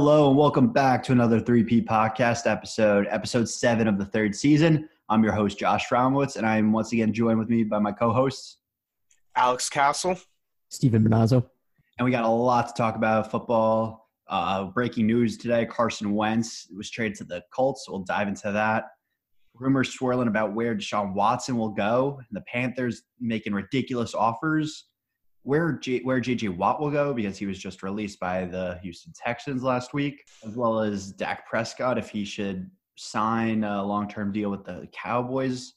Hello and welcome back to another 3P podcast episode, episode seven of the third season. I'm your host, Josh Fromowitz, and I'm once again joined with me by my co hosts, Alex Castle, Stephen Benazzo. And we got a lot to talk about football. Uh, breaking news today Carson Wentz was traded to the Colts. We'll dive into that. Rumors swirling about where Deshaun Watson will go. And the Panthers making ridiculous offers where J, where JJ Watt will go because he was just released by the Houston Texans last week, as well as Dak Prescott if he should sign a long-term deal with the Cowboys.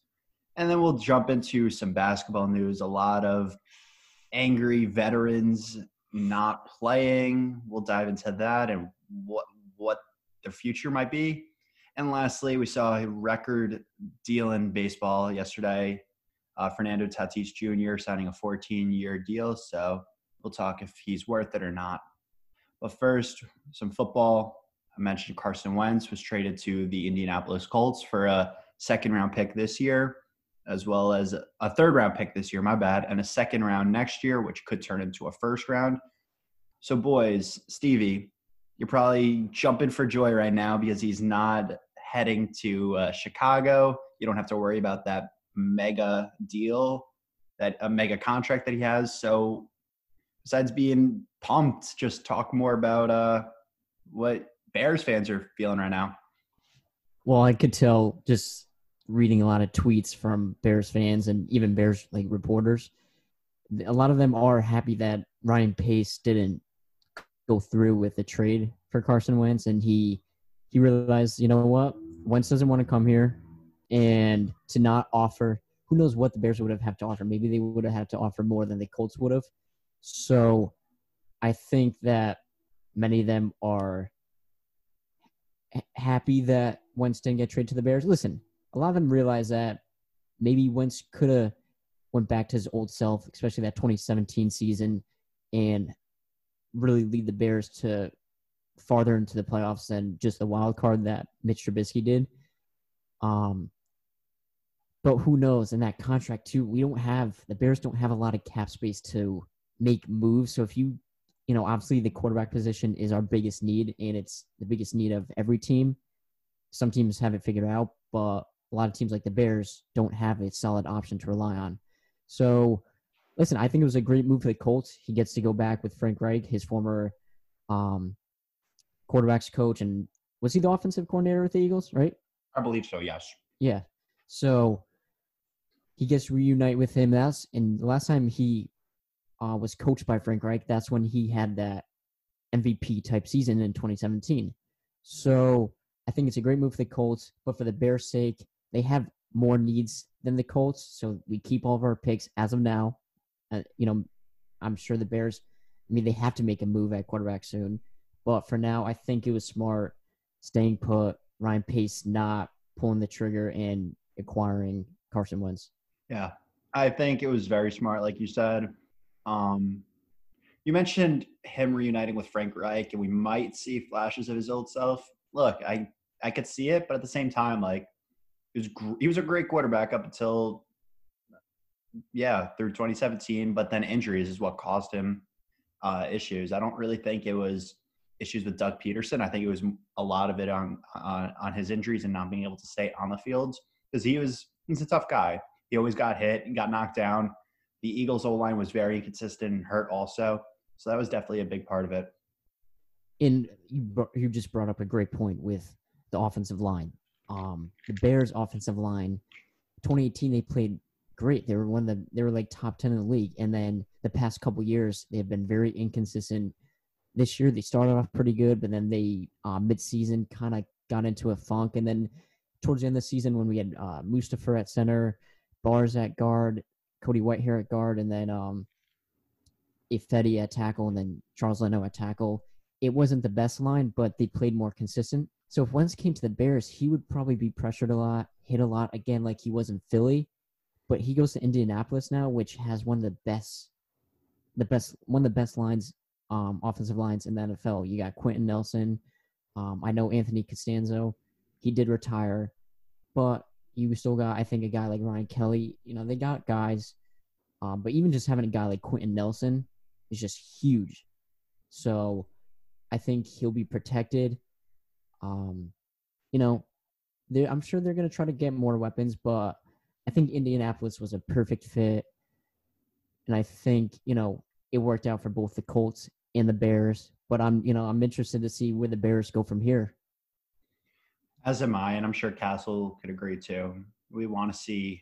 And then we'll jump into some basketball news. A lot of angry veterans not playing. We'll dive into that and what what their future might be. And lastly, we saw a record deal in baseball yesterday uh, Fernando Tatis Jr. signing a 14 year deal. So we'll talk if he's worth it or not. But first, some football. I mentioned Carson Wentz was traded to the Indianapolis Colts for a second round pick this year, as well as a third round pick this year, my bad, and a second round next year, which could turn into a first round. So, boys, Stevie, you're probably jumping for joy right now because he's not heading to uh, Chicago. You don't have to worry about that mega deal, that a mega contract that he has. So besides being pumped, just talk more about uh, what Bears fans are feeling right now. Well, I could tell just reading a lot of tweets from Bears fans and even Bears like reporters. A lot of them are happy that Ryan Pace didn't go through with the trade for Carson Wentz, and he he realized, you know what, Wentz doesn't want to come here and to not offer who knows what the Bears would have had to offer. Maybe they would have had to offer more than the Colts would have. So I think that many of them are happy that Wentz didn't get traded to the Bears. Listen, a lot of them realize that maybe Wentz could have went back to his old self, especially that 2017 season, and really lead the Bears to farther into the playoffs than just the wild card that Mitch Trubisky did. Um, but who knows? In that contract too, we don't have the Bears don't have a lot of cap space to make moves. So if you, you know, obviously the quarterback position is our biggest need, and it's the biggest need of every team. Some teams have it figured out, but a lot of teams like the Bears don't have a solid option to rely on. So, listen, I think it was a great move for the Colts. He gets to go back with Frank Reich, his former um, quarterbacks coach, and was he the offensive coordinator with the Eagles? Right? I believe so. Yes. Yeah. So he gets reunite with him. That's and the last time he uh, was coached by Frank Reich, that's when he had that MVP type season in 2017. So I think it's a great move for the Colts, but for the Bears' sake, they have more needs than the Colts. So we keep all of our picks as of now. Uh, you know, I'm sure the Bears. I mean, they have to make a move at quarterback soon, but for now, I think it was smart staying put. Ryan Pace not pulling the trigger and acquiring Carson Wentz. Yeah, I think it was very smart, like you said. Um, you mentioned him reuniting with Frank Reich, and we might see flashes of his old self. Look, I I could see it, but at the same time, like he was gr- he was a great quarterback up until yeah through 2017, but then injuries is what caused him uh, issues. I don't really think it was issues with Doug Pederson. I think it was a lot of it on on, on his injuries and not being able to stay on the field because he was he's a tough guy. He always got hit and got knocked down. The Eagles' O line was very inconsistent and hurt also. So that was definitely a big part of it. And you, you just brought up a great point with the offensive line. Um, the Bears' offensive line, 2018, they played great. They were one of the they were like top 10 in the league. And then the past couple years, they have been very inconsistent. This year, they started off pretty good, but then they uh, midseason kind of got into a funk. And then towards the end of the season, when we had uh, Mustipher at center, Bars at guard, Cody Whitehair at guard, and then um, Ifedi at tackle, and then Charles Leno at tackle. It wasn't the best line, but they played more consistent. So if Wentz came to the Bears, he would probably be pressured a lot, hit a lot again, like he was in Philly. But he goes to Indianapolis now, which has one of the best, the best, one of the best lines, um, offensive lines in the NFL. You got Quenton Nelson. Um, I know Anthony Castonzo. He did retire, but you still got, I think, a guy like Ryan Kelly. You know, they got guys, um, but even just having a guy like Quenton Nelson is just huge. So I think he'll be protected. Um, you know, I'm sure they're going to try to get more weapons, but I think Indianapolis was a perfect fit. And I think, you know, it worked out for both the Colts and the Bears. But I'm, you know, I'm interested to see where the Bears go from here. As am I, and I'm sure Castle could agree too. We want to see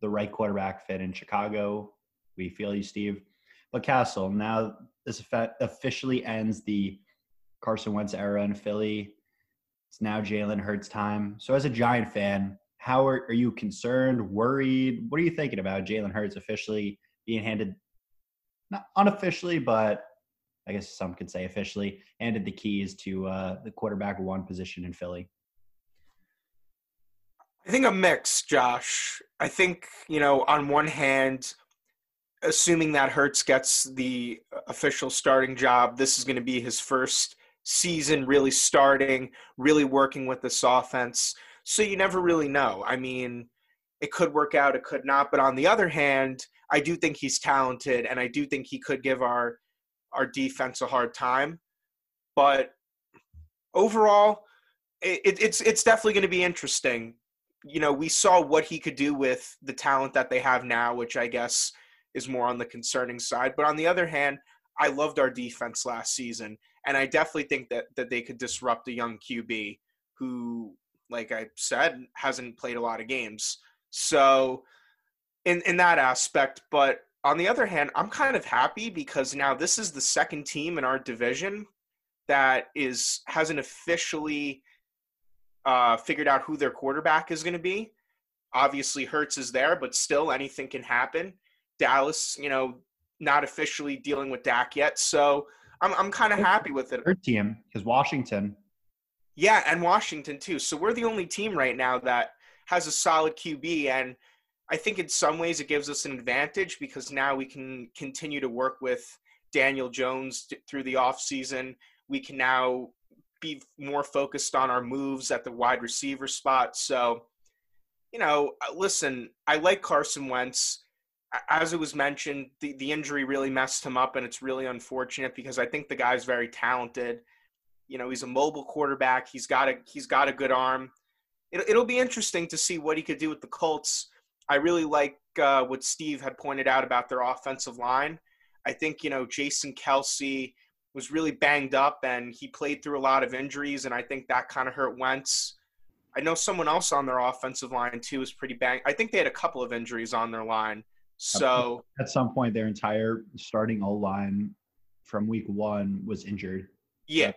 the right quarterback fit in Chicago. We feel you, Steve. But Castle, now this officially ends the Carson Wentz era in Philly. It's now Jalen Hurts' time. So, as a Giant fan, how are, are you concerned, worried? What are you thinking about Jalen Hurts officially being handed, not unofficially, but I guess some could say officially, handed the keys to uh, the quarterback one position in Philly? I think a mix, Josh. I think, you know, on one hand, assuming that Hurts gets the official starting job, this is going to be his first season really starting, really working with this offense. So you never really know. I mean, it could work out, it could not. But on the other hand, I do think he's talented, and I do think he could give our our defense a hard time. But overall, it, it's it's definitely going to be interesting. You know, we saw what he could do with the talent that they have now, which I guess is more on the concerning side. But on the other hand, I loved our defense last season, and I definitely think that that they could disrupt a young QB who, like I said, hasn't played a lot of games. So, in in that aspect, but on the other hand, I'm kind of happy because now this is the second team in our division that is hasn't officially uh, figured out who their quarterback is going to be. Obviously, Hurts is there, but still anything can happen. Dallas, you know, not officially dealing with Dak yet, so I'm I'm kind of happy with it. Third team because Washington. Yeah, and Washington too. So we're the only team right now that has a solid QB, and I think in some ways it gives us an advantage because now we can continue to work with Daniel Jones through the offseason. We can now be more focused on our moves at the wide receiver spot. So, you know, uh, listen, I like Carson Wentz as it was mentioned, the, the injury really messed him up, and it's really unfortunate because I think the guy's very talented. You know, he's a mobile quarterback. He's got a he's got a good arm. It, it'll be interesting to see what he could do with the Colts. I really like uh, what Steve had pointed out about their offensive line. I think you know Jason Kelce was really banged up, and he played through a lot of injuries, and I think that kind of hurt Wentz. I know someone else on their offensive line too was pretty banged. I think they had a couple of injuries on their line. So at some point, their entire starting O line from week one was injured. Yeah,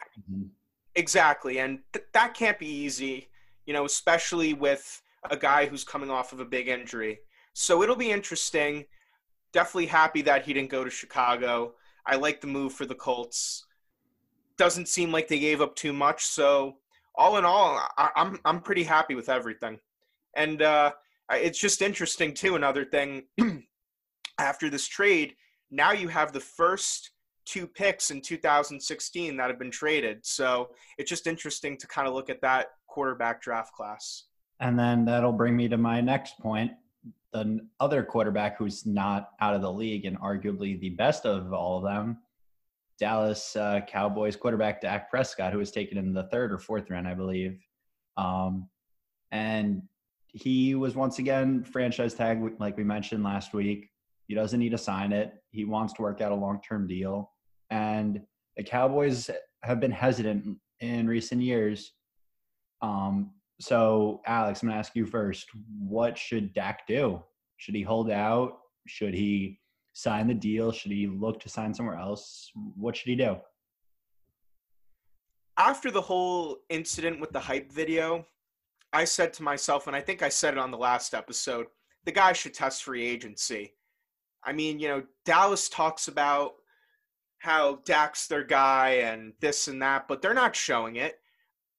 exactly, and th- that can't be easy. You know, especially with a guy who's coming off of a big injury. So it'll be interesting. Definitely happy that he didn't go to Chicago. I like the move for the Colts. Doesn't seem like they gave up too much. So all in all, I, am I'm, I'm pretty happy with everything. And uh, it's just interesting too. Another thing after this trade, now you have the first two picks in 2016 that have been traded. So it's just interesting to kind of look at that quarterback draft class. And then that'll bring me to my next point. The other quarterback who's not out of the league and arguably the best of all of them, Dallas uh, Cowboys quarterback Dak Prescott, who was taken in the third or fourth round, I believe. Um, and he was once again franchise tag, like we mentioned last week. He doesn't need to sign it. He wants to work out a long term deal. And the Cowboys have been hesitant in recent years. Um, so, Alex, I'm going to ask you first. What should Dak do? Should he hold out? Should he sign the deal? Should he look to sign somewhere else? What should he do? After the whole incident with the hype video, I said to myself, and I think I said it on the last episode, the guy should test free agency. I mean, you know, Dallas talks about how Dak's their guy and this and that, but they're not showing it.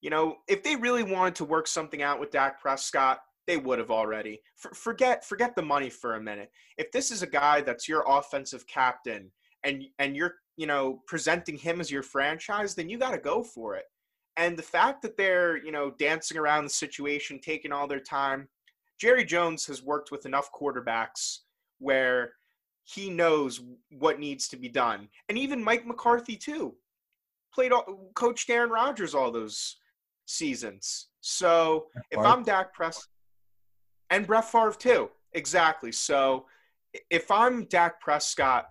You know, if they really wanted to work something out with Dak Prescott, they would have already. For, forget forget the money for a minute. If this is a guy that's your offensive captain and and you're, you know, presenting him as your franchise, then you got to go for it. And the fact that they're, you know, dancing around the situation, taking all their time, Jerry Jones has worked with enough quarterbacks where he knows what needs to be done. And even Mike McCarthy, too. played all, coached Aaron Rodgers all those seasons. So if I'm Dak Prescott and Brett Favre too, exactly. So if I'm Dak Prescott,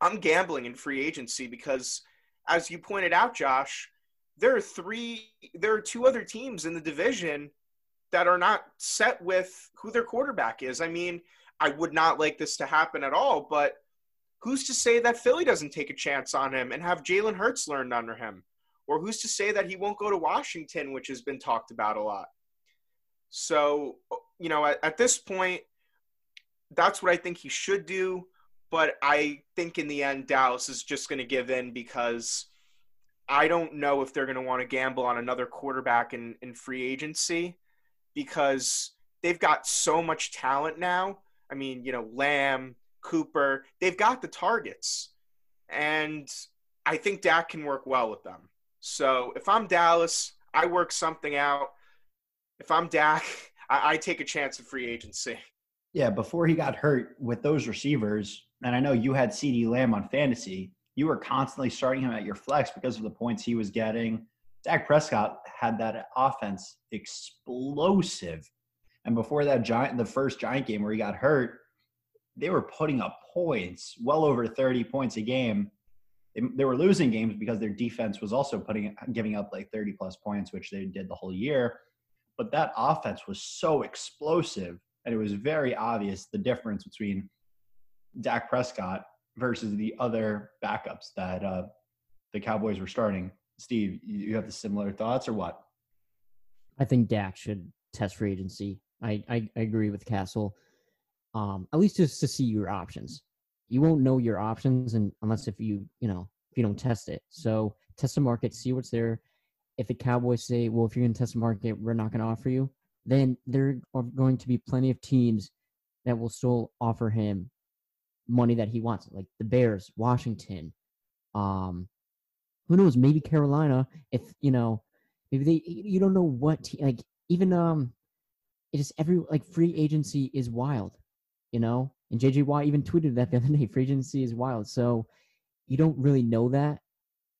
I'm gambling in free agency because, as you pointed out, Josh, there are three, there are two other teams in the division that are not set with who their quarterback is. I mean, I would not like this to happen at all, but who's to say that Philly doesn't take a chance on him and have Jalen Hurts learned under him? Or who's to say that he won't go to Washington, which has been talked about a lot? So, you know, at, at this point, that's what I think he should do. But I think in the end, Dallas is just going to give in because I don't know if they're going to want to gamble on another quarterback in, in free agency because they've got so much talent now. I mean, you know, Lamb, Cooper, they've got the targets. And I think Dak can work well with them. So if I'm Dallas, I work something out. If I'm Dak, I, I take a chance of free agency. Yeah, before he got hurt with those receivers, and I know you had CeeDee Lamb on fantasy, you were constantly starting him at your flex because of the points he was getting. Dak Prescott had that offense explosive. And before that giant the first giant game where he got hurt, they were putting up points, well over 30 points a game. They, they were losing games because their defense was also putting giving up like 30 plus points, which they did the whole year. But that offense was so explosive, and it was very obvious the difference between Dak Prescott versus the other backups that uh, the Cowboys were starting. Steve, you have the similar thoughts or what? I think Dak should test free agency. I, I, I agree with Castle um, at least just to see your options. You won't know your options and unless if you you know if you don't test it. So test the market, see what's there. If the Cowboys say, well, if you're going to test the market, we're not going to offer you, then there are going to be plenty of teams that will still offer him money that he wants, like the Bears, Washington, um, who knows, maybe Carolina. If you know, maybe they, you don't know what, te- like even um, it is every like free agency is wild you know? And JJ Watt even tweeted that the other day free agency is wild. So you don't really know that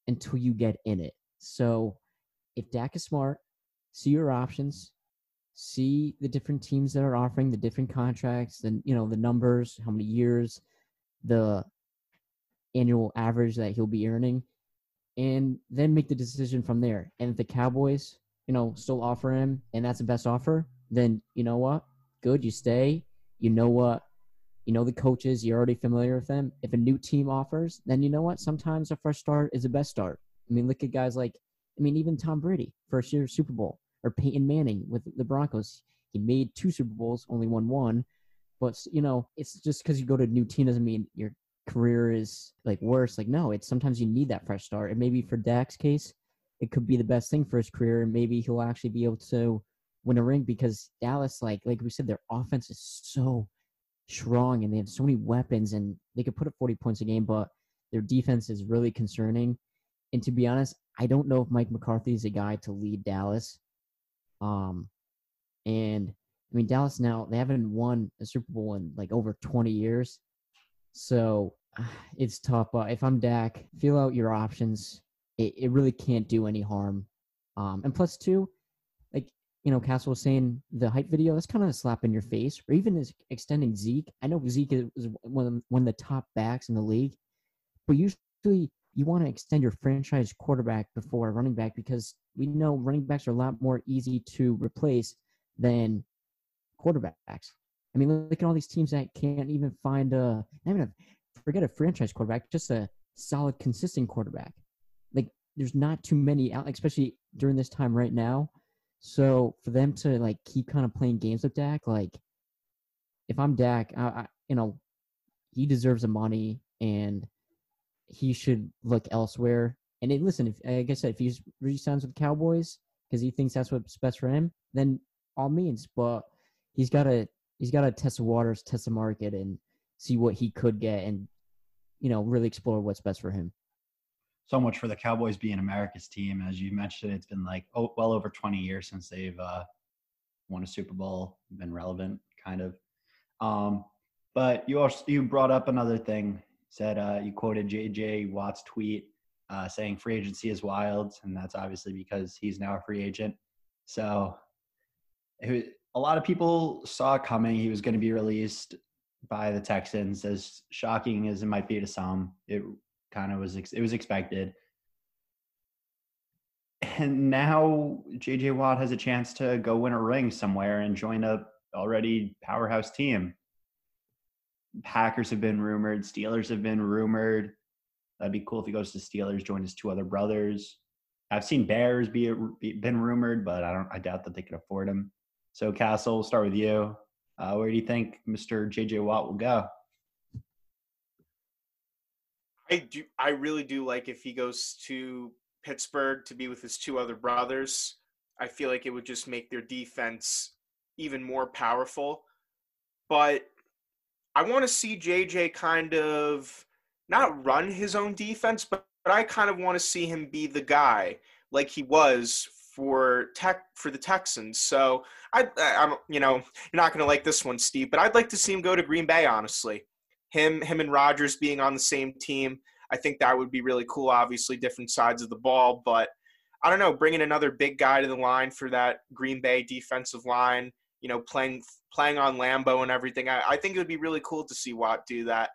until you get in it. So if Dak is smart, see your options, see the different teams that are offering the different contracts, and you know the numbers, how many years, the annual average that he'll be earning, and then make the decision from there. And if the Cowboys, you know, still offer him, and that's the best offer, then you know what? Good, you stay. You know what you know the coaches, you're already familiar with them. If a new team offers, then you know what? Sometimes a fresh start is the best start. I mean, look at guys like, I mean, even Tom Brady, first year Super Bowl, or Peyton Manning with the Broncos. He made two Super Bowls, only won one. But, you know, it's just because you go to a new team doesn't mean your career is like worse. Like, no, it's sometimes you need that fresh start. And maybe for Dak's case, it could be the best thing for his career. And maybe he'll actually be able to win a ring because Dallas, like, like we said, their offense is so strong and they have so many weapons and they could put up 40 points a game, but their defense is really concerning. And to be honest, I don't know if Mike McCarthy is a guy to lead Dallas. Um, and I mean, Dallas now, they haven't won a Super Bowl in like over 20 years. So it's tough. But if I'm Dak, feel out your options. It, it really can't do any harm. Um, and plus, two, you know, Castle was saying the hype video, that's kind of a slap in your face, or even as extending Zeke. I know Zeke is one of, the, one of the top backs in the league, but usually you want to extend your franchise quarterback before running back because we know running backs are a lot more easy to replace than quarterbacks. I mean, look at all these teams that can't even find a, mean, forget a franchise quarterback, just a solid, consistent quarterback. Like, there's not too many, out, especially during this time right now so for them to like keep kind of playing games with Dak, like if I'm Dak, I, I, you know, he deserves the money and he should look elsewhere. And it, listen, if like I said, if he resigns with the Cowboys because he thinks that's what's best for him, then all means. But he's got to he's got to test the waters, test the market, and see what he could get, and you know, really explore what's best for him so much for the Cowboys being America's team. As you mentioned, it's been like oh, well over 20 years since they've uh, won a Super Bowl, been relevant, kind of. Um, but you also you brought up another thing. Said uh, you quoted JJ Watt's tweet uh, saying free agency is wild, and that's obviously because he's now a free agent. So it, a lot of people saw coming he was going to be released by the Texans. As shocking as it might be to some, it kind of was it was expected. And now JJ Watt has a chance to go win a ring somewhere and join a already powerhouse team. Packers have been rumored, Steelers have been rumored. That'd be cool if he goes to Steelers, join his two other brothers. I've seen Bears be, be been rumored, but I don't. I doubt that they could afford him. So Castle, we'll start with you. Uh, where do you think Mr. JJ Watt will go? I do. I really do like if he goes to Pittsburgh to be with his two other brothers. I feel like it would just make their defense even more powerful. But I want to see JJ kind of not run his own defense, but, but I kind of want to see him be the guy like he was for tech for the Texans. So I, I'm, you know, you're not going to like this one, Steve, but I'd like to see him go to Green Bay. Honestly, him, him and Rodgers being on the same team, I think that would be really cool. Obviously, different sides of the ball, but I don't know, bringing another big guy to the line for that Green Bay defensive line. You know, playing playing on Lambeau and everything. I, I think it would be really cool to see Watt do that.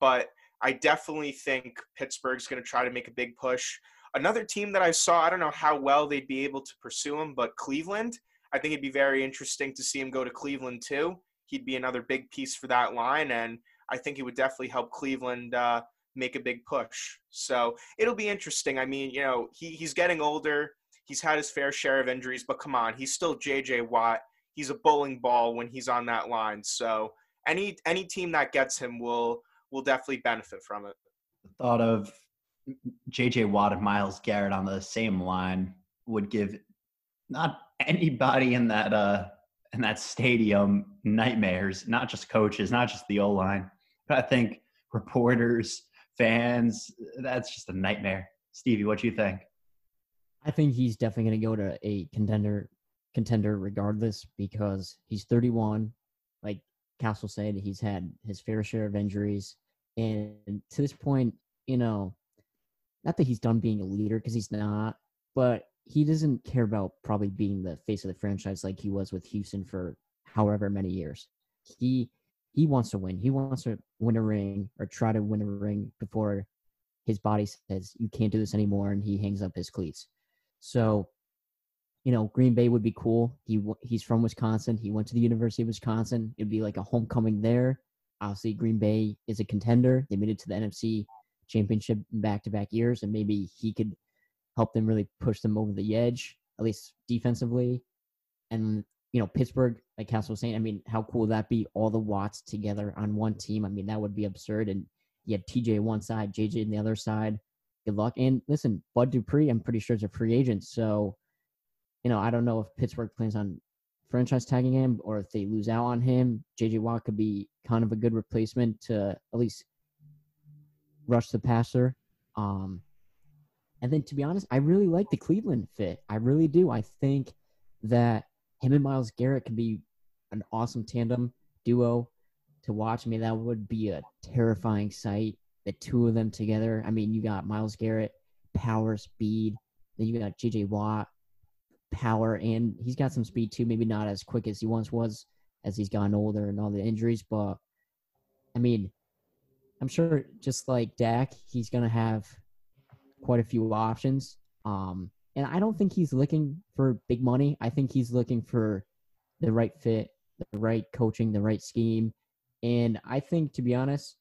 But I definitely think Pittsburgh's going to try to make a big push. Another team that I saw, I don't know how well they'd be able to pursue him, but Cleveland, I think it'd be very interesting to see him go to Cleveland too. He'd be another big piece for that line, and I think he would definitely help Cleveland uh, make a big push. So it'll be interesting. I mean, you know, he, he's getting older. He's had his fair share of injuries, but come on, he's still J.J. Watt. He's a bowling ball when he's on that line. So any any team that gets him will will definitely benefit from it. The thought of J.J. Watt and Myles Garrett on the same line would give not anybody in that uh in that stadium nightmares. Not just coaches, not just the O line, I think reporters, fans. That's just a nightmare. Stevie, what do you think? I think he's definitely going to go to a contender contender regardless because he's 31. Like Castle said, he's had his fair share of injuries, and to this point, you know, not that he's done being a leader because he's not, but he doesn't care about probably being the face of the franchise like he was with Houston for however many years. He he wants to win. He wants to win a ring or try to win a ring before his body says you can't do this anymore and he hangs up his cleats. So, you know, Green Bay would be cool. He he's from Wisconsin. He went to the University of Wisconsin. It'd be like a homecoming there. Obviously, Green Bay is a contender. They made it to the NFC championship back to back years, and maybe he could help them really push them over the edge, at least defensively. And you know, Pittsburgh, like Castle was saying, I mean, how cool would that be? All the Watts together on one team. I mean, that would be absurd. And you had TJ one side, JJ on the other side. Good luck. And listen, Bud Dupree, I'm pretty sure is a free agent. So, you know, I don't know if Pittsburgh plans on franchise tagging him or if they lose out on him. JJ Watt could be kind of a good replacement to at least rush the passer. Um, and then to be honest, I really like the Cleveland fit. I really do. I think that him and Myles Garrett can be an awesome tandem duo to watch. I mean, that would be a terrifying sight. The two of them together. I mean, you got Myles Garrett, power, speed. Then you got JJ Watt, power, and he's got some speed too. Maybe not as quick as he once was as he's gotten older and all the injuries, but I mean, I'm sure just like Dak, he's going to have quite a few options. Um, and I don't think he's looking for big money. I think he's looking for the right fit, the right coaching, the right scheme. And I think, to be honest,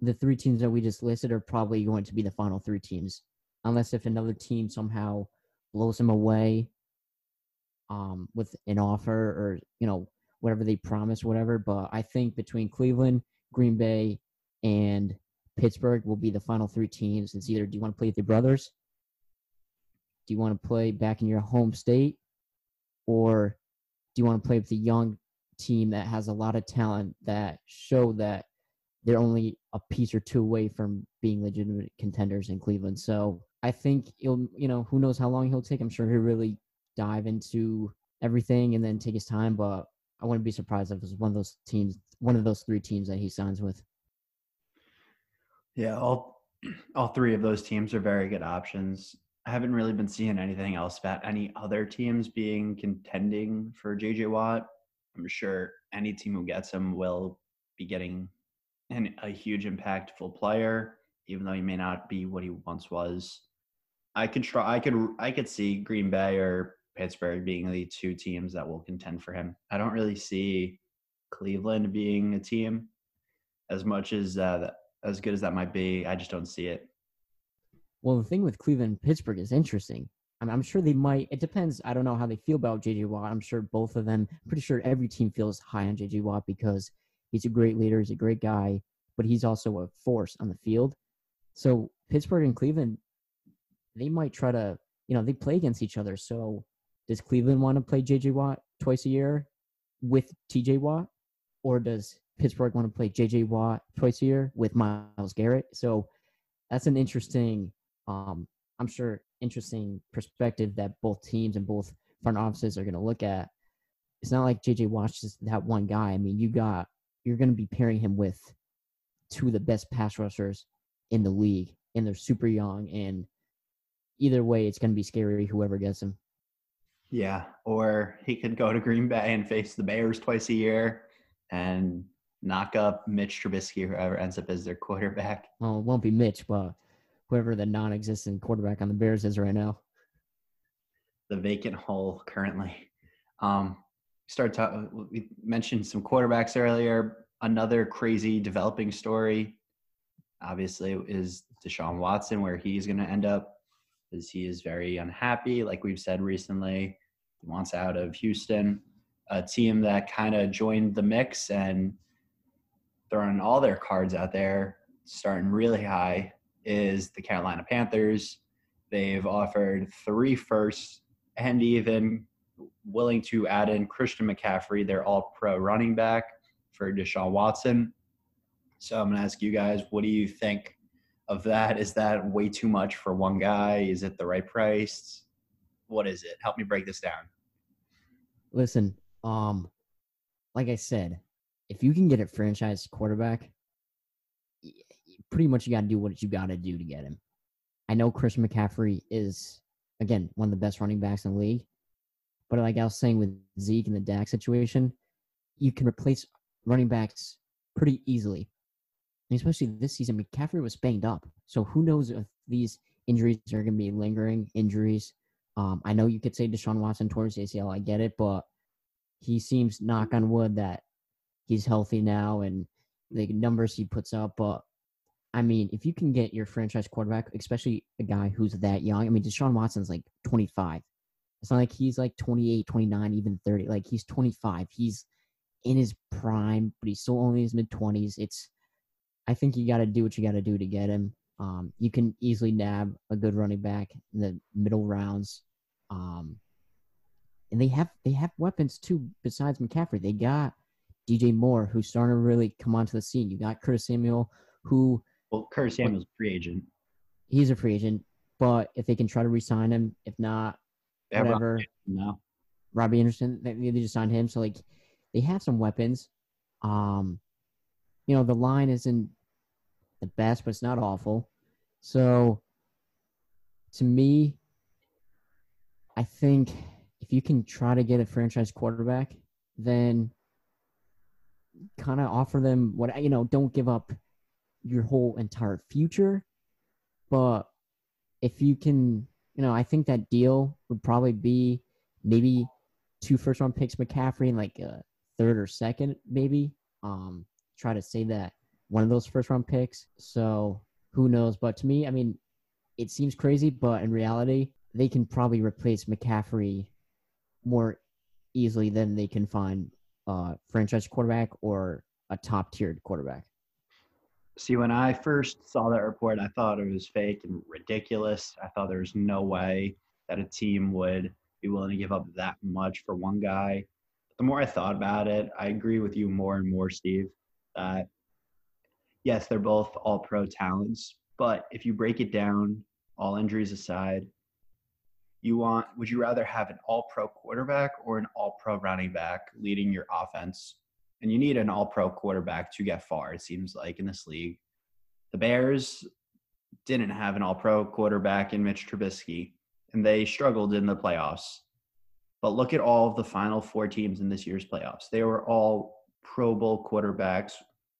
the three teams that we just listed are probably going to be the final three teams, unless if another team somehow blows him away um, with an offer or you know whatever they promise, whatever. But I think between Cleveland, Green Bay, and Pittsburgh will be the final three teams. It's either do you want to play with your brothers? Do you want to play back in your home state? Or do you want to play with a young team that has a lot of talent that show that they're only a piece or two away from being legitimate contenders in Cleveland? So I think he'll, you know, who knows how long he'll take. I'm sure he'll really dive into everything and then take his time, but I wouldn't be surprised if it was one of those teams, one of those three teams that he signs with. Yeah, I'll all three of those teams are very good options. I haven't really been seeing anything else about any other teams being contending for JJ Watt. I'm sure any team who gets him will be getting an, a huge impactful player, even though he may not be what he once was. I could try. I could. I could see Green Bay or Pittsburgh being the two teams that will contend for him. I don't really see Cleveland being a team as much as uh, as good as that might be. I just don't see it. Well, the thing with Cleveland and Pittsburgh is interesting. I'm, I'm sure they might. It depends. I don't know how they feel about JJ Watt. I'm sure both of them. Pretty sure every team feels high on JJ Watt because he's a great leader. He's a great guy, but he's also a force on the field. So Pittsburgh and Cleveland, they might try to, you know, they play against each other. So does Cleveland want to play JJ Watt twice a year with TJ Watt, or does Pittsburgh want to play JJ Watt twice a year with Myles Garrett? So that's an interesting, um, I'm sure, interesting perspective that both teams and both front offices are going to look at. It's not like JJ Watt is that one guy. I mean, you got you're going to be pairing him with two of the best pass rushers in the league, and they're super young. And either way, it's going to be scary whoever gets him. Yeah, or he could go to Green Bay and face the Bears twice a year and knock up Mitch Trubisky, whoever ends up as their quarterback. Well, it won't be Mitch, but whoever the non-existent quarterback on the Bears is right now. The vacant hole currently. Um, start to, we mentioned some quarterbacks earlier. Another crazy developing story, obviously, is Deshaun Watson, where he's going to end up, because he is very unhappy. Like we've said recently, he wants out of Houston, a team that kind of joined the mix and throwing all their cards out there, starting really high, is the Carolina Panthers. They've offered three firsts and even willing to add in Christian McCaffrey, their all pro running back, for Deshaun Watson. So I'm going to ask you guys, what do you think of that? Is that way too much for one guy? Is it the right price? What is it? Help me break this down. Listen, um, like I said, if you can get a franchise quarterback, pretty much you got to do what you got to do to get him. I know Chris McCaffrey is again one of the best running backs in the league, but like I was saying with Zeke and the Dak situation, you can replace running backs pretty easily. And especially this season, McCaffrey was banged up, so who knows if these injuries are going to be lingering injuries. Um, I know you could say Deshaun Watson towards ACL, I get it, but he seems knock on wood that he's healthy now and the numbers he puts up. But I mean, if you can get your franchise quarterback, especially a guy who's that young, I mean, Deshaun Watson's like 25. It's not like he's like 28, 29, even 30. Like he's 25. He's in his prime, but he's still only in his mid 20s. It's, I think you got to do what you got to do to get him. Um, you can easily nab a good running back in the middle rounds. Um, and they have they have weapons too besides McCaffrey. They got DJ Moore, who's starting to really come onto the scene. You got Curtis Samuel, who well, Curtis Samuel's free agent. He's a free agent, but if they can try to re-sign him, if not, whatever. No, Robbie Anderson, they, they just signed him, so like they have some weapons. Um, you know, the line isn't the best, but it's not awful. So, to me, I think if you can try to get a franchise quarterback, then kind of offer them what you know. Don't give up your whole entire future, but if you can, you know, I think that deal would probably be maybe two first round picks, McCaffrey, and like a third or second, maybe. Um, try to say that one of those first round picks. So who knows? But to me, I mean, it seems crazy, but in reality, they can probably replace McCaffrey more easily than they can find a franchise quarterback or a top tiered quarterback. See, when I first saw that report, I thought it was fake and ridiculous. I thought there was no way that a team would be willing to give up that much for one guy. But the more I thought about it, I agree with you more and more, Steve, that yes, they're both all pro talents. But if you break it down, all injuries aside, you want would you rather have an all pro quarterback or an all pro running back leading your offense? And you need an all pro quarterback to get far, it seems like, in this league. The Bears, didn't have an all pro quarterback in Mitch Trubisky, and they struggled in the playoffs. But look at all of the final four teams in this year's playoffs. They were all Pro Bowl quarterbacks,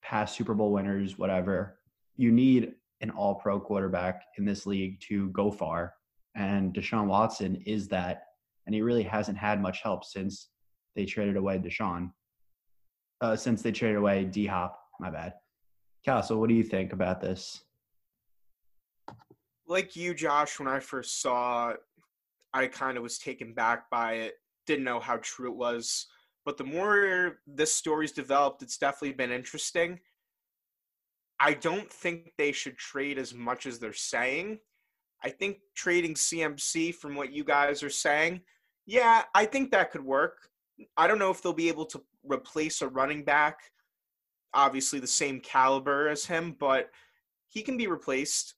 past Super Bowl winners, whatever. You need an all pro quarterback in this league to go far. And Deshaun Watson is that. And he really hasn't had much help since they traded away Deshaun. Uh, since they traded away D Hop, my bad. Castle, what do you think about this? Like you, Josh, when I first saw it, I kind of was taken back by it. Didn't know how true it was. But the more this story's developed, it's definitely been interesting. I don't think they should trade as much as they're saying. I think trading CMC from what you guys are saying, yeah, I think that could work. I don't know if they'll be able to replace a running back, obviously the same caliber as him, but he can be replaced.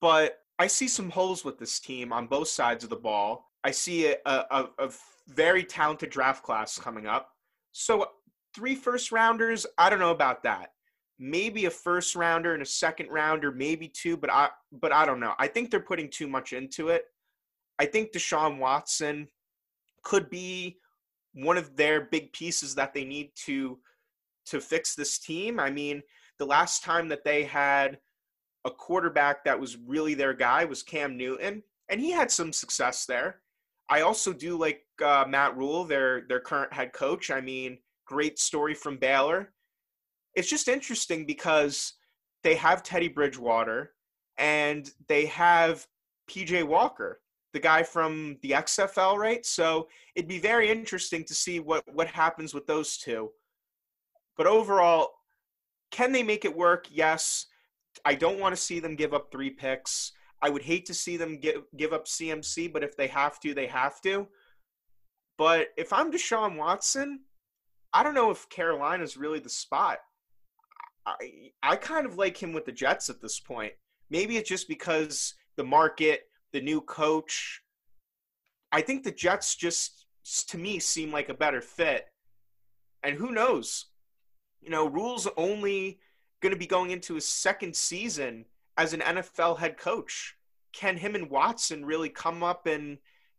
But I see some holes with this team on both sides of the ball. I see a, a, a very talented draft class coming up. So, three first rounders, I don't know about that. Maybe a first rounder and a second rounder, maybe two, but I but I don't know. I think they're putting too much into it. I think Deshaun Watson could be one of their big pieces that they need to to fix this team. I mean, the last time that they had a quarterback that was really their guy was Cam Newton, and he had some success there. I also do like uh, Matt Rhule, their their current head coach. I mean, great story from Baylor. It's just interesting because they have Teddy Bridgewater and they have PJ Walker the guy from the XFL, right? So it'd be very interesting to see what what happens with those two. But overall, can they make it work? Yes. I don't want to see them give up three picks. I would hate to see them give give up CMC, but if they have to, they have to. But if I'm Deshaun Watson, I don't know if Carolina's really the spot. I I kind of like him with the Jets at this point. Maybe it's just because the market the new coach. I think the Jets just, to me, seem like a better fit. And who knows? You know, Rhule's only going to be going into his second season as an NFL head coach. Can him and Watson really come up and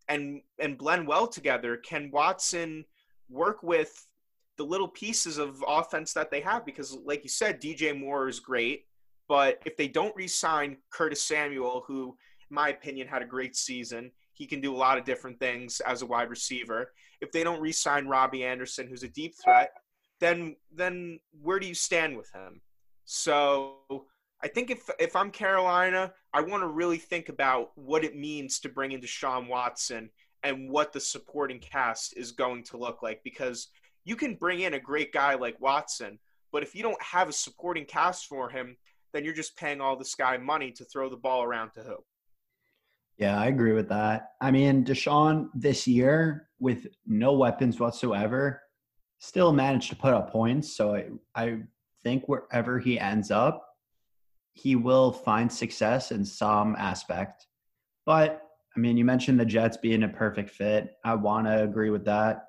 and and blend well together? Can Watson work with the little pieces of offense that they have? Because, like you said, DJ Moore is great, but if they don't re-sign Curtis Samuel, who my opinion, had a great season. He can do a lot of different things as a wide receiver. If they don't re-sign Robbie Anderson, who's a deep threat, then then where do you stand with him? So I think if if I'm Carolina, I want to really think about what it means to bring in Deshaun Watson and what the supporting cast is going to look like because you can bring in a great guy like Watson, but if you don't have a supporting cast for him, then you're just paying all this guy money to throw the ball around to who? Yeah, I agree with that. I mean, Deshaun this year with no weapons whatsoever still managed to put up points. So I, I think wherever he ends up, he will find success in some aspect. But I mean, you mentioned the Jets being a perfect fit. I want to agree with that.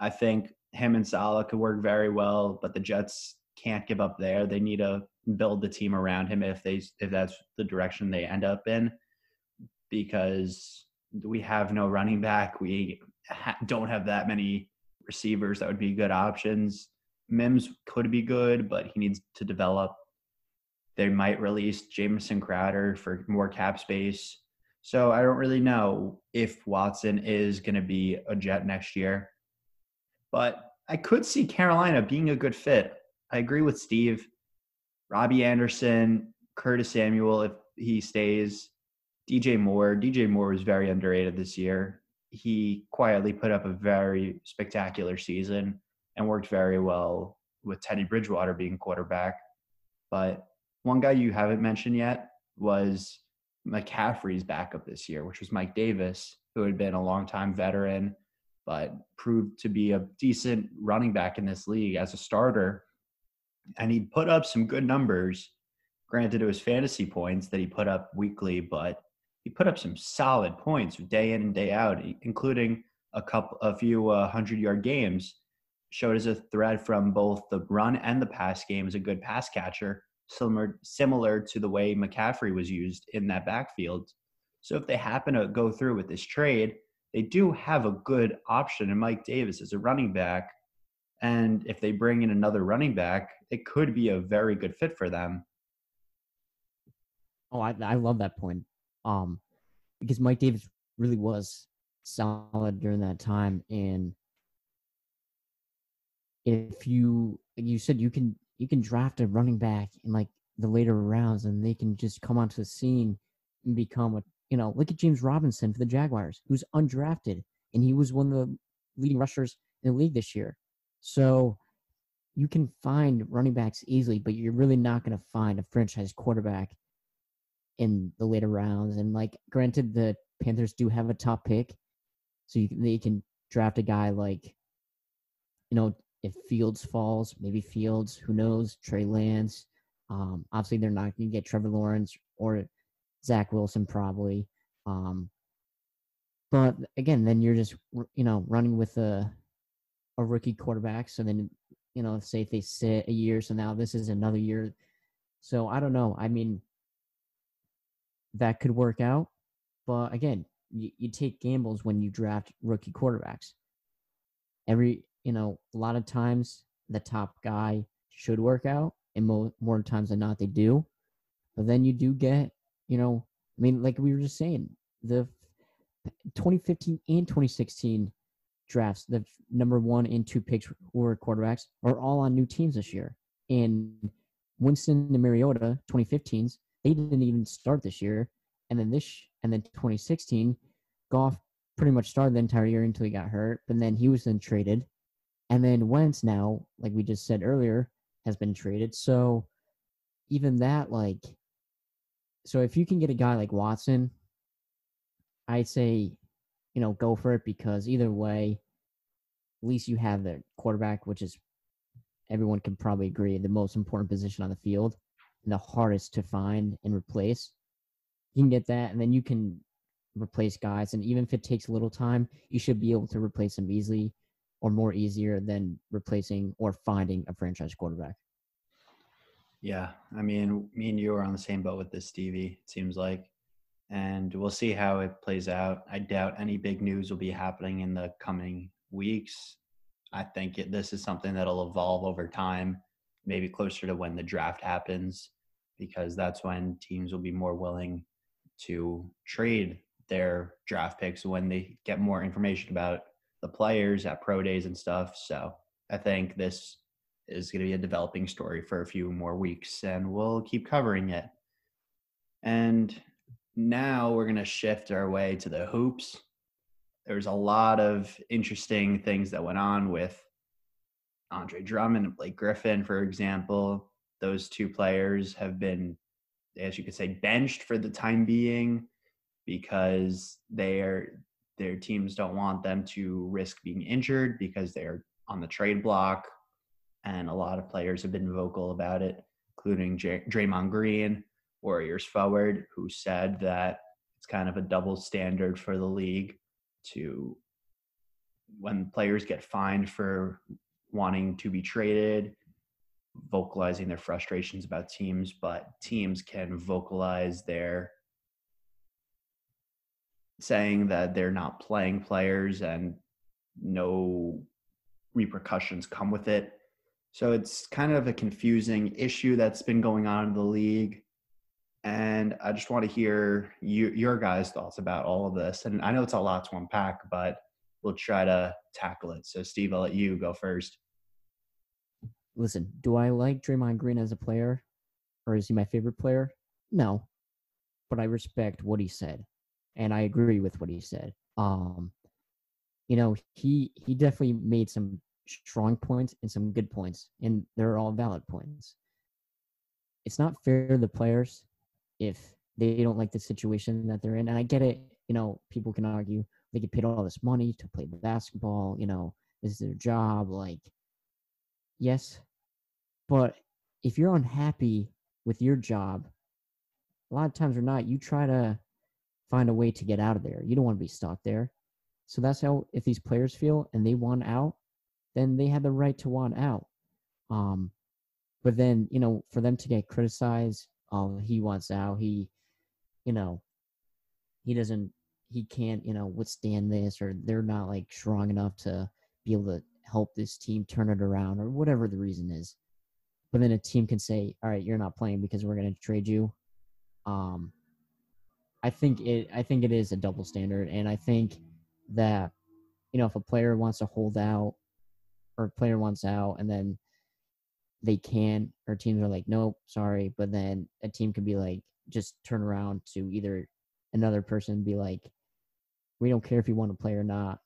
I think him and Salah could work very well, but the Jets can't give up there. They need to build the team around him if they if that's the direction they end up in because we have no running back. We ha- don't have that many receivers that would be good options. Mims could be good, but he needs to develop. They might release Jamison Crowder for more cap space. So I don't really know if Watson is going to be a Jet next year. But I could see Carolina being a good fit. I agree with Steve. Robbie Anderson, Curtis Samuel, if he stays, DJ Moore. DJ Moore was very underrated this year. He quietly put up a very spectacular season and worked very well with Teddy Bridgewater being quarterback. But one guy you haven't mentioned yet was McCaffrey's backup this year, which was Mike Davis, who had been a longtime veteran, but proved to be a decent running back in this league as a starter. And he put up some good numbers. Granted, it was fantasy points that he put up weekly, but he put up some solid points day in and day out, including a couple, a few uh, hundred yard games. Showed as a threat from both the run and the pass game as a good pass catcher. similar similar to the way McCaffrey was used in that backfield. So if they happen to go through with this trade, they do have a good option in Mike Davis as a running back. And if they bring in another running back, it could be a very good fit for them. Oh, I, I love that point. Um, because Mike Davis really was solid during that time, and if you you said you can you can draft a running back in like the later rounds, and they can just come onto the scene and become a you know look at James Robinson for the Jaguars, who's undrafted, and he was one of the leading rushers in the league this year. So you can find running backs easily, but you're really not going to find a franchise quarterback in the later rounds. And like, granted, the Panthers do have a top pick, so you, they can draft a guy like, you know, if Fields falls, maybe Fields, who knows, Trey Lance. Um, obviously, they're not going to get Trevor Lawrence or Zach Wilson probably. Um, but again, then you're just you know running with a a rookie quarterback. So then you know, say if they sit a year, so now this is another year. So I don't know. I mean, that could work out. But again, you, you take gambles when you draft rookie quarterbacks. Every, you know, a lot of times the top guy should work out, and mo- more times than not, they do. But then you do get, you know, I mean, like we were just saying, the 2015 and 2016 drafts, the number one and two picks were quarterbacks, are all on new teams this year. And Winston and Mariota, 2015s, they didn't even start this year. And then this, and then 2016, Goff pretty much started the entire year until he got hurt. But then he was then traded. And then Wentz now, like we just said earlier, has been traded. So even that, like, so if you can get a guy like Watson, I'd say, you know, go for it because either way, at least you have the quarterback, which is everyone can probably agree the most important position on the field and the hardest to find and replace. You can get that, and then you can replace guys. And even if it takes a little time, you should be able to replace them easily or more easier than replacing or finding a franchise quarterback. Yeah, I mean, me and you are on the same boat with this, Stevie. It seems like, and we'll see how it plays out. I doubt any big news will be happening in the coming weeks. I think it, this is something that'll evolve over time, maybe closer to when the draft happens, because that's when teams will be more willing to trade their draft picks when they get more information about the players at pro days and stuff. So I think this is going to be a developing story for a few more weeks and we'll keep covering it. And now we're going to shift our way to the hoops there's a lot of interesting things that went on with Andre Drummond and Blake Griffin, for example. Those two players have been, as you could say, benched for the time being because their their teams don't want them to risk being injured because they're on the trade block, and a lot of players have been vocal about it, including J- Draymond Green, Warriors forward, who said that it's kind of a double standard for the league to when players get fined for wanting to be traded, vocalizing their frustrations about teams, but teams can vocalize their saying that they're not playing players and no repercussions come with it. So it's kind of a confusing issue that's been going on in the league and I just want to hear you, your guys' thoughts about all of this. And I know it's a lot to unpack, but we'll try to tackle it. So, Steve, I'll let you go first. Listen, do I like Draymond Green as a player, or is he my favorite player? No, but I respect what he said, and I agree with what he said. Um, you know, he he definitely made some strong points and some good points, and they're all valid points. It's not fair to the players if they don't like the situation that they're in. And I get it, you know, people can argue they get paid all this money to play basketball, you know, this is their job. Like, yes, but if you're unhappy with your job, a lot of times or not, you try to find a way to get out of there. You don't want to be stuck there. So that's how if these players feel and they want out, then they have the right to want out. Um, but then you know for them to get criticized, oh he wants out, he, you know, he doesn't, he can't, you know, withstand this, or they're not like strong enough to be able to help this team turn it around, or whatever the reason is. But then a team can say, all right, you're not playing because we're going to trade you. Um, I think it, I think it is a double standard, and I think that you know if a player wants to hold out or a player wants out and then they can or teams are like nope sorry but then a team could be like just turn around to either another person be like we don't care if you want to play or not.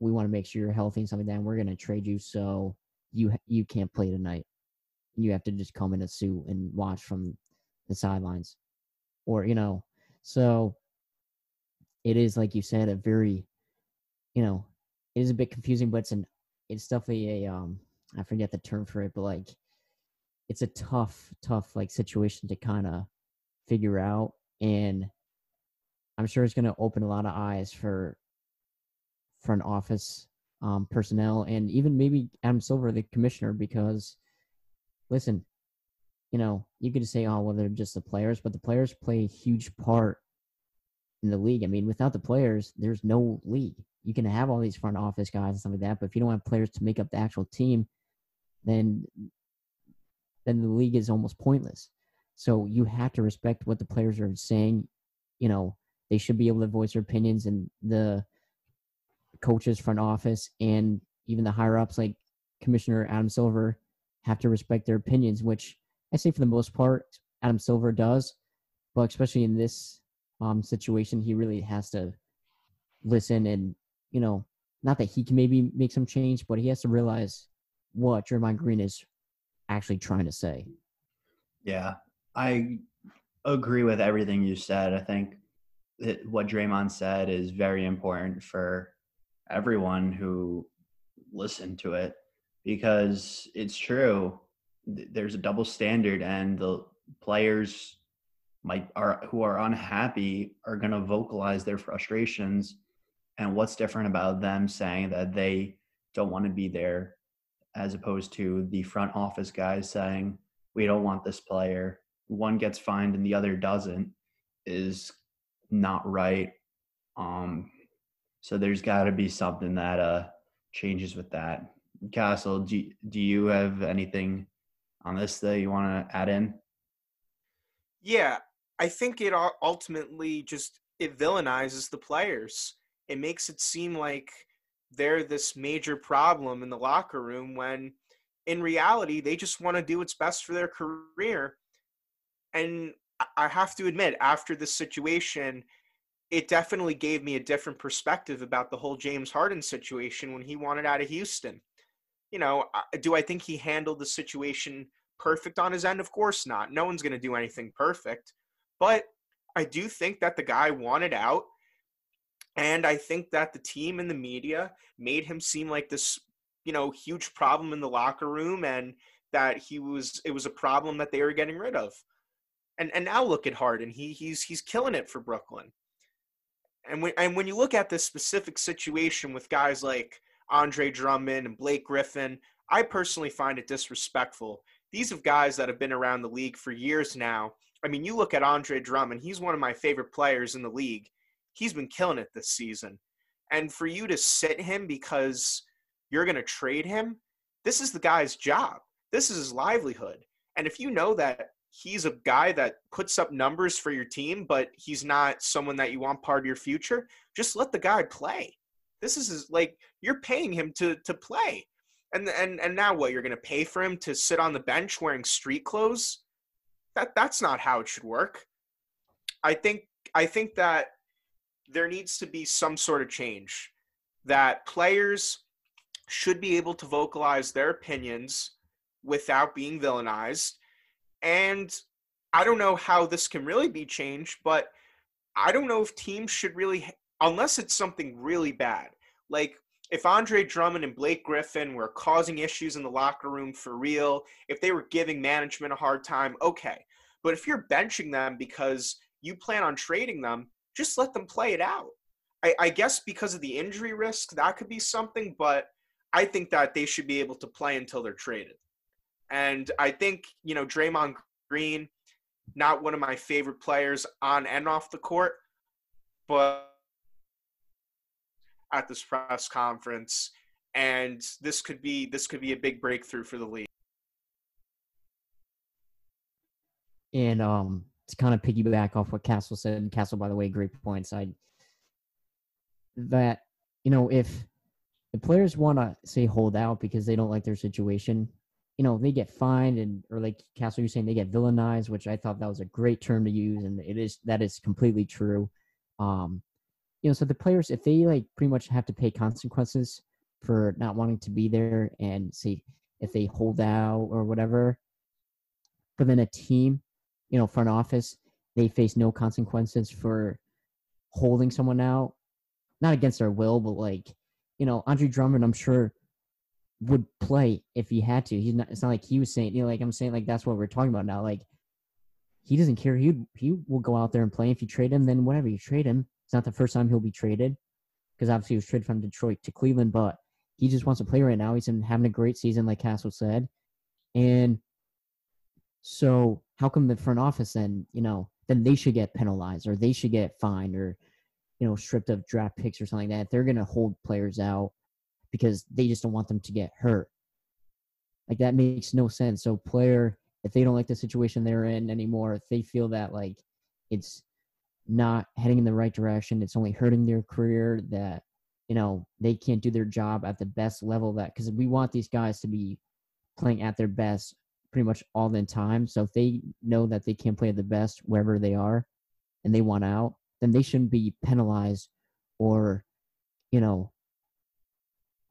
We want to make sure you're healthy and something like that and we're going to trade you so you you can't play tonight. You have to just come in a suit and watch from the sidelines. Or you know so it is like you said a very you know it is a bit confusing but it's an it's definitely a um i forget the term for it but like it's a tough tough like situation to kind of figure out and i'm sure it's going to open a lot of eyes for front office um, personnel and even maybe adam silver the commissioner because listen you know you could say oh well they're just the players but the players play a huge part in the league i mean without the players there's no league you can have all these front office guys and stuff like that but if you don't have players to make up the actual team then then the league is almost pointless. So you have to respect what the players are saying. You know, they should be able to voice their opinions, and the coaches, front office, and even the higher ups like Commissioner Adam Silver have to respect their opinions, which I say for the most part, Adam Silver does. But especially in this um, situation, he really has to listen and, you know, not that he can maybe make some change, but he has to realize what Draymond Green is actually trying to say. Yeah, I agree with everything you said. I think what Draymond said is very important for everyone who listened to it because it's true. There's a double standard, and the players might are who are unhappy are going to vocalize their frustrations. And what's different about them saying that they don't want to be there as opposed to the front office guys saying, we don't want this player. One gets fined and the other doesn't is not right. Um, so there's got to be something that uh, changes with that. Castle, do, do you have anything on this that you want to add in? Yeah, I think it ultimately just it villainizes the players. It makes it seem like they're this major problem in the locker room when in reality they just want to do what's best for their career and i have to admit after this situation it definitely gave me a different perspective about the whole james harden situation when he wanted out of houston. You know do i think he handled the situation perfect on his end? Of course not. No one's going to do anything perfect. But i do think that the guy wanted out and I think that the team and the media made him seem like this, you know, huge problem in the locker room and that he was it was a problem that they were getting rid of. And and now look at Harden. He he's he's killing it for Brooklyn. And when and when you look at this specific situation with guys like Andre Drummond and Blake Griffin, I personally find it disrespectful. These are guys that have been around the league for years now. I mean, you look at Andre Drummond, he's one of my favorite players in the league he's been killing it this season. And for you to sit him because you're going to trade him, this is the guy's job. This is his livelihood. And if you know that he's a guy that puts up numbers for your team, but he's not someone that you want part of your future, just let the guy play. This is his, like you're paying him to to play. And and and now what? You're going to pay for him to sit on the bench wearing street clothes? That that's not how it should work. I think I think that there needs to be some sort of change that players should be able to vocalize their opinions without being villainized. And I don't know how this can really be changed, but I don't know if teams should really, unless it's something really bad. Like if Andre Drummond and Blake Griffin were causing issues in the locker room for real, if they were giving management a hard time, okay. But if you're benching them because you plan on trading them, just let them play it out. I, I guess because of the injury risk, that could be something, but I think that they should be able to play until they're traded. And I think, you know, Draymond Green, not one of my favorite players on and off the court, but at this press conference and this could be this could be a big breakthrough for the league. And um to kind of piggyback off what Castle said, and Castle, by the way, great points. I that you know if the players want to say hold out because they don't like their situation, you know they get fined and or like Castle, you're saying they get villainized, which I thought that was a great term to use, and it is that is completely true. Um, you know, so the players if they like pretty much have to pay consequences for not wanting to be there and see if they hold out or whatever, but then a team you know, front office, they face no consequences for holding someone out, not against their will, but like, you know, Andre Drummond, I'm sure would play if he had to. He's not. It's not like he was saying, you know, like I'm saying, like that's what we're talking about now. Like he doesn't care. He he will go out there and play. If you trade him, then whatever you trade him. It's not the first time he'll be traded because obviously he was traded from Detroit to Cleveland, but he just wants to play right now. He's been having a great season, like Castle said, and so how come the front office then, you know, then they should get penalized or they should get fined or, you know, stripped of draft picks or something like that. They're going to hold players out because they just don't want them to get hurt. Like that makes no sense. So player, if they don't like the situation they're in anymore, if they feel that like it's not heading in the right direction, it's only hurting their career, that you know they can't do their job at the best level that because we want these guys to be playing at their best pretty much all the time. So if they know that they can't play at the best wherever they are and they want out, then they shouldn't be penalized or, you know,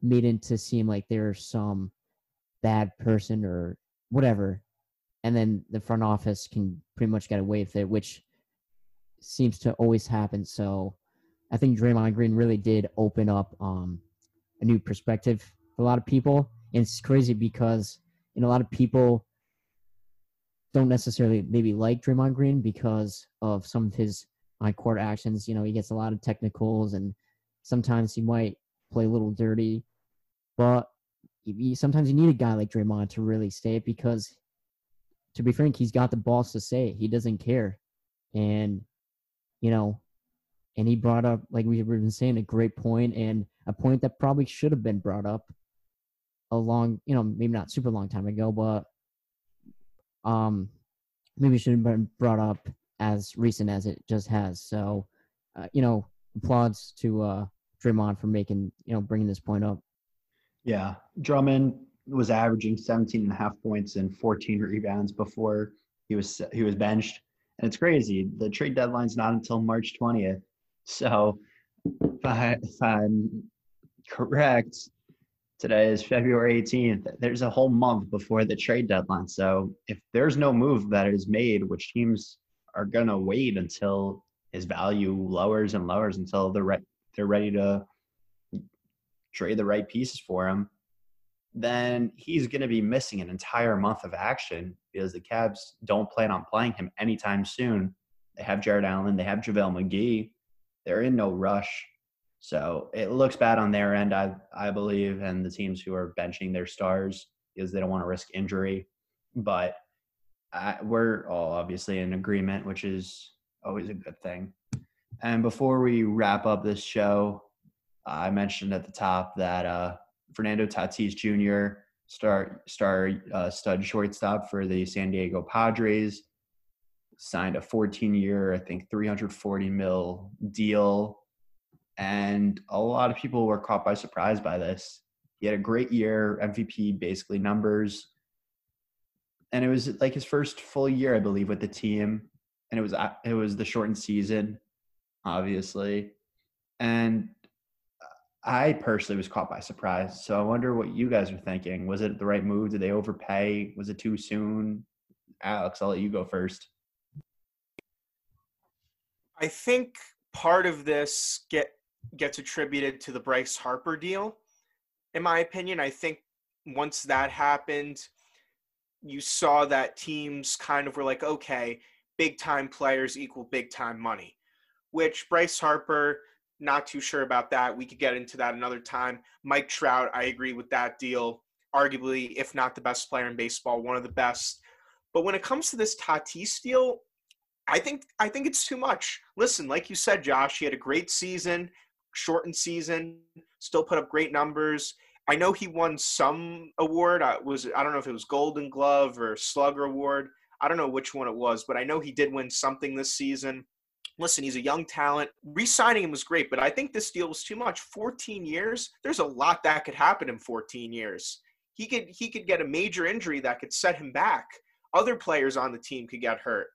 made into seem like they're some bad person or whatever. And then the front office can pretty much get away with it, which seems to always happen. So I think Draymond Green really did open up um, a new perspective for a lot of people. And it's crazy because you know, a lot of people don't necessarily maybe like Draymond Green because of some of his on court actions. You know, he gets a lot of technicals and sometimes he might play a little dirty, but sometimes you need a guy like Draymond to really stay it because, to be frank, he's got the balls to say it. He doesn't care, and you know, and he brought up like we've been saying a great point and a point that probably should have been brought up a long, you know, maybe not super long time ago, but um, maybe should have been brought up as recent as it just has. So, uh, you know, applauds to uh, Draymond for making, you know, bringing this point up. Yeah. Drummond was averaging 17 and a half points and 14 rebounds before he was he was benched. And it's crazy. The trade deadline's not until March 20th. So if, I, if I'm correct, Today is February 18th. There's a whole month before the trade deadline. So if there's no move that is made, which teams are gonna wait until his value lowers and lowers until they're re- they're ready to trade the right pieces for him, then he's going to be missing an entire month of action because the Cavs don't plan on playing him anytime soon. They have Jarrett Allen, they have JaVale McGee. They're in no rush. So it looks bad on their end, I I believe, and the teams who are benching their stars because they don't want to risk injury. But I, we're all obviously in agreement, which is always a good thing. And before we wrap up this show, I mentioned at the top that uh, Fernando Tatis Jr. star star uh, stud shortstop for the San Diego Padres signed a 14 year, I think 340 mil deal and a lot of people were caught by surprise by this. He had a great year, MVP basically numbers, and it was like his first full year, I believe, with the team. And it was it was the shortened season, obviously, and uh, I personally was caught by surprise. So I wonder what you guys are thinking. Was it the right move? Did they overpay? Was it too soon? Alex, I'll let you go first. I think part of this get gets attributed to the Bryce Harper deal. In my opinion, I think once that happened, you saw that teams kind of were like, okay, big time players equal big time money, which Bryce Harper, not too sure about that. We could get into that another time. Mike Trout, I agree with that deal. arguably, if not the best player in baseball, one of the best. But when it comes to this Tatis deal, I think I think it's too much. Listen, like you said, Josh, he had a great season, shortened season, still put up great numbers. I know he won some award. I was I don't know if it was Golden Glove or Slugger Award. I don't know which one it was, but I know he did win something this season. Listen, he's a young talent. Re-signing him was great, but I think this deal was too much. 14 years. There's a lot that could happen in 14 years. He could he could get a major injury that could set him back. Other players on the team could get hurt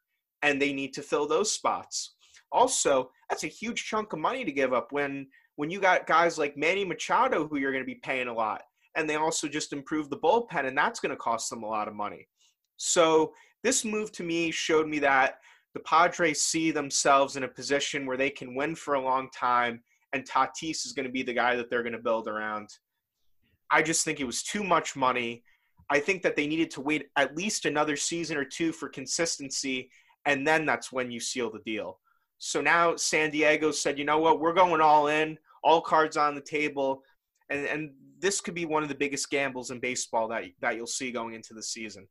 and they need to fill those spots. Also, that's a huge chunk of money to give up when when you got guys like Manny Machado who you're going to be paying a lot, and they also just improved the bullpen, and that's going to cost them a lot of money. So this move to me showed me that the Padres see themselves in a position where they can win for a long time, and Tatis is going to be the guy that they're going to build around. I just think it was too much money. I think that they needed to wait at least another season or two for consistency and then that's when you seal the deal. So now San Diego said, you know what, we're going all in, all cards on the table, and and this could be one of the biggest gambles in baseball that that you'll see going into the season.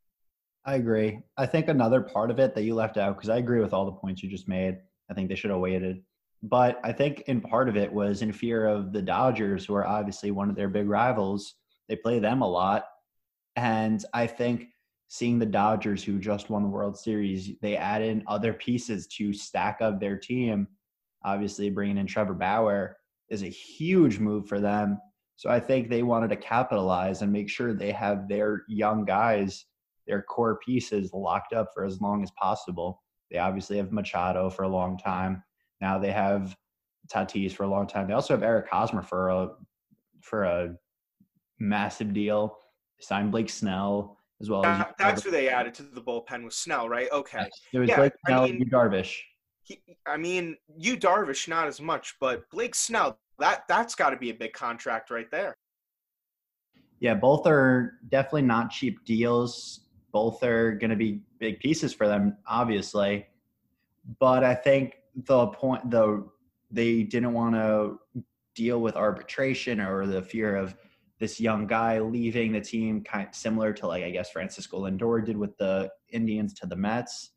I agree. I think another part of it that you left out because I agree with all the points you just made. I think they should have waited. But I think in part of it was in fear of the Dodgers, who are obviously one of their big rivals. They play them a lot. And I think seeing the Dodgers, who just won the World Series, they add in other pieces to stack up their team. Obviously, bringing in Trevor Bauer is a huge move for them. So I think they wanted to capitalize and make sure they have their young guys, their core pieces locked up for as long as possible. They obviously have Machado for a long time. Now they have Tatis for a long time. They also have Eric Hosmer for a for a massive deal. They signed Blake Snell as well. As that's who they added to the bullpen with Snell, right? Okay. Yes. It was yeah, Blake Snell, I mean, Darvish. He, I mean, Yu Darvish, not as much, but Blake Snell, that that's got to be a big contract right there. Yeah, both are definitely not cheap deals. Both are going to be big pieces for them, obviously. But I think the point, though, they didn't want to deal with arbitration or the fear of this young guy leaving the team, kind of similar to like I guess Francisco Lindor did with the Indians to the Mets.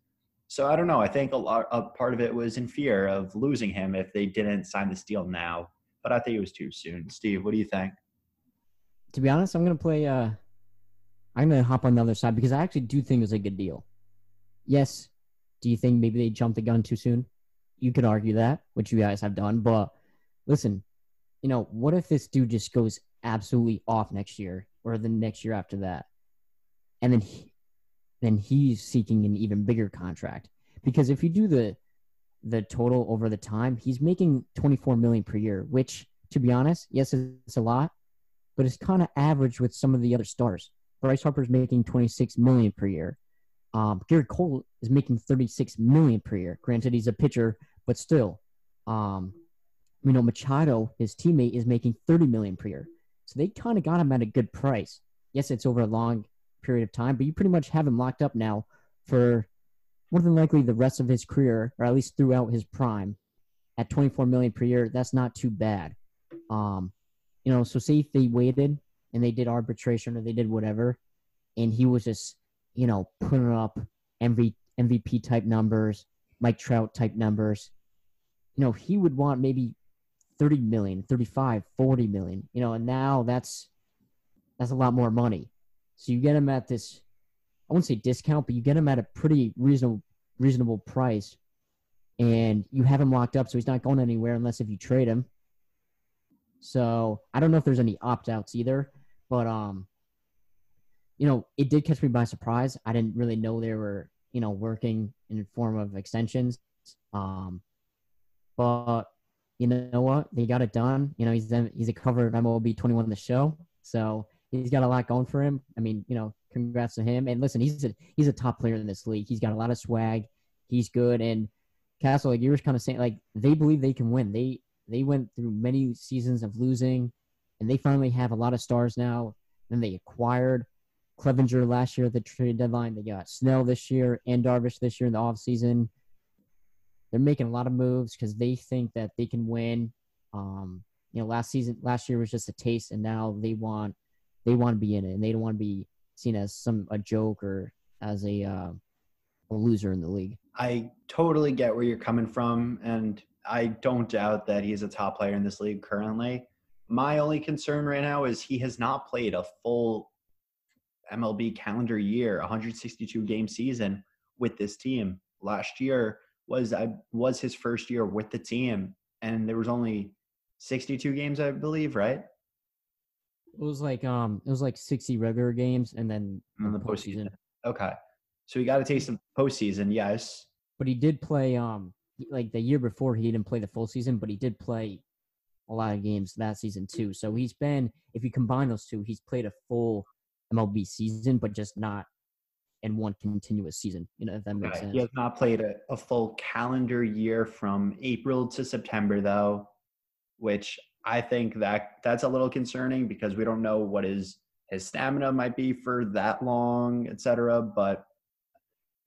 So I don't know. I think a lot a part of it was in fear of losing him if they didn't sign this deal now. But I think it was too soon. Steve, what do you think? To be honest, I'm gonna play. Uh, I'm gonna hop on the other side because I actually do think it was a good deal. Yes. Do you think maybe they jumped the gun too soon? You could argue that, which you guys have done. But listen, you know, what if this dude just goes absolutely off next year or the next year after that, and then he, then he's seeking an even bigger contract because if you do the the total over the time, he's making 24 million per year, which to be honest, yes, it's a lot, but it's kind of average with some of the other stars. Bryce is making 26 million per year. Um, Gerrit Cole is making 36 million per year. Granted, he's a pitcher, but still, um, you know, Machado, his teammate, is making 30 million per year. So they kind of got him at a good price. Yes, it's over a long period of time, but you pretty much have him locked up now for more than likely the rest of his career, or at least throughout his prime, at 24 million per year. That's not too bad. Um, you know, so say if they waited and they did arbitration or they did whatever, and he was just, you know, putting up MV, MVP type numbers, Mike Trout type numbers, you know, he would want maybe 30 million, 35, 40 million, you know, and now that's that's a lot more money. So you get him at this I wouldn't say discount, but you get him at a pretty reasonable reasonable price and you have him locked up so he's not going anywhere unless if you trade him. So, I don't know if there's any opt-outs either, but um you know, it did catch me by surprise. I didn't really know they were, you know, working in form of extensions. Um but you know what? They got it done. You know, he's he's a cover of MLB 21 in the show, so he's got a lot going for him. I mean, you know, congrats to him. And listen, he's a he's a top player in this league. He's got a lot of swag. He's good. And Castle, like you were kind of saying, like they believe they can win. They they went through many seasons of losing, and they finally have a lot of stars now. Then they acquired Clevinger last year at the trade deadline. They got Snell this year and Darvish this year in the offseason they're making a lot of moves because they think that they can win. Um, you know, last season, last year was just a taste, and now they want they want to be in it and they don't want to be seen as some a joke or as a uh, a loser in the league. I totally get where you're coming from, and I don't doubt that he's a top player in this league currently. My only concern right now is he has not played a full MLB calendar year, 162 game season with this team. Last year was I was his first year with the team, and there was only 62 games, I believe, right? It was like um, it was like 60 regular games and then in the postseason. Okay, so he got a taste of postseason, yes. But he did play um, like the year before he didn't play the full season, but he did play a lot of games that season mm-hmm. too. So he's been, if you combine those two, he's played a full MLB season, but just not in one continuous season. You know, if that makes sense. He has not played a, a full calendar year from April to September, though, which I think that that's a little concerning because we don't know what his his stamina might be for that long, etc. But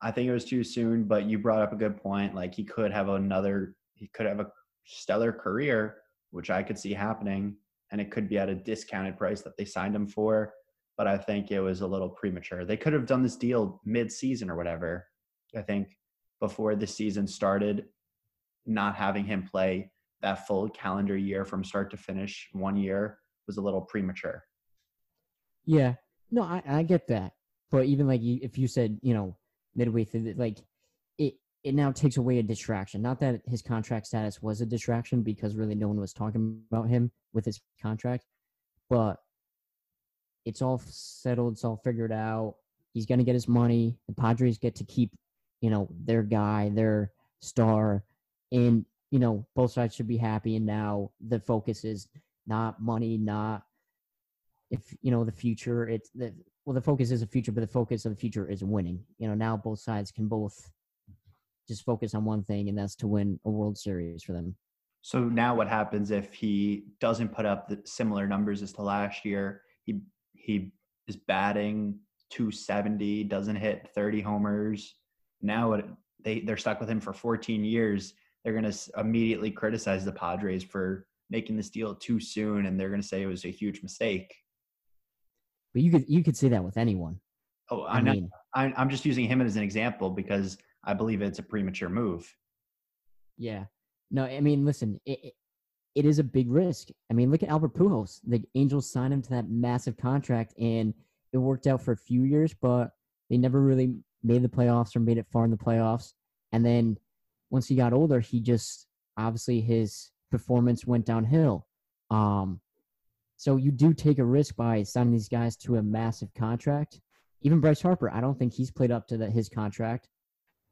I think it was too soon. But you brought up a good point. Like he could have another, he could have a stellar career, which I could see happening, and it could be at a discounted price that they signed him for but I think it was a little premature. They could have done this deal mid-season or whatever. I think before the season started, not having him play that full calendar year from start to finish, one year, was a little premature. Yeah, no, I, I get that, but even like if you said you know midway through, like it now takes away a distraction. Not that his contract status was a distraction because really no one was talking about him with his contract, but it's all settled. It's all figured out. He's going to get his money. The Padres get to keep, you know, their guy, their star, and you know both sides should be happy. And now the focus is not money, not if you know the future. It's the well, the focus is the future, but the focus of the future is winning. You know, now both sides can both just focus on one thing, and that's to win a World Series for them. So now, what happens if he doesn't put up the similar numbers as to last year? He he is batting 270, doesn't hit 30 homers. Now it, they they're stuck with him for 14 years. They're going to immediately criticize the Padres for making this deal too soon, and they're going to say it was a huge mistake. But you could you could say that with anyone. Oh, I, I mean, I, I'm just using him as an example because I believe it's a premature move. Yeah. No, I mean, listen, it, it is a big risk. I mean, look at Albert Pujols. The Angels signed him to that massive contract, and it worked out for a few years, but they never really made the playoffs or made it far in the playoffs. And then once he got older, he just obviously his performance went downhill. Um, so you do take a risk by signing these guys to a massive contract. Even Bryce Harper, I don't think he's played up to the, his contract.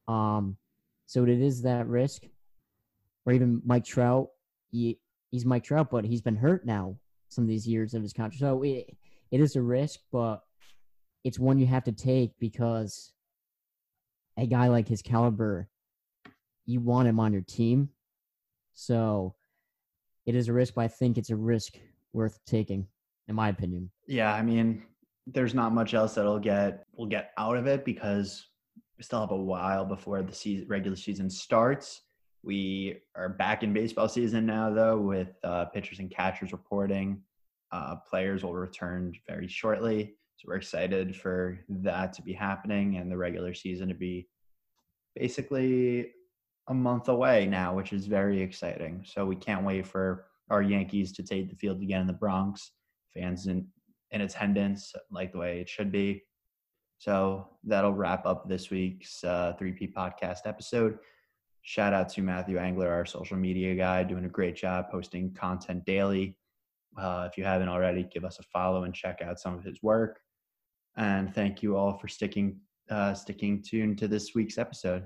Um, so it is that risk. Or even Mike Trout, he he's Mike Trout, but he's been hurt now some of these years of his contract. So it, it is a risk, but it's one you have to take because a guy like his caliber, you want him on your team. So it is a risk, but I think it's a risk worth taking, in my opinion. Yeah, I mean, there's not much else that'll get will get out of it because we still have a while before the season, regular season starts. We are back in baseball season now, though, with uh, pitchers and catchers reporting. Uh, players will return very shortly. So we're excited for that to be happening and the regular season to be basically a month away now, which is very exciting. So we can't wait for our Yankees to take the field again in the Bronx. Fans in, in attendance, like the way it should be. So that'll wrap up this week's uh, 3P podcast episode. Shout out to Matthew Angler, our social media guy, doing a great job posting content daily. Uh, if you haven't already, give us a follow and check out some of his work. And thank you all for sticking uh, sticking tuned to this week's episode.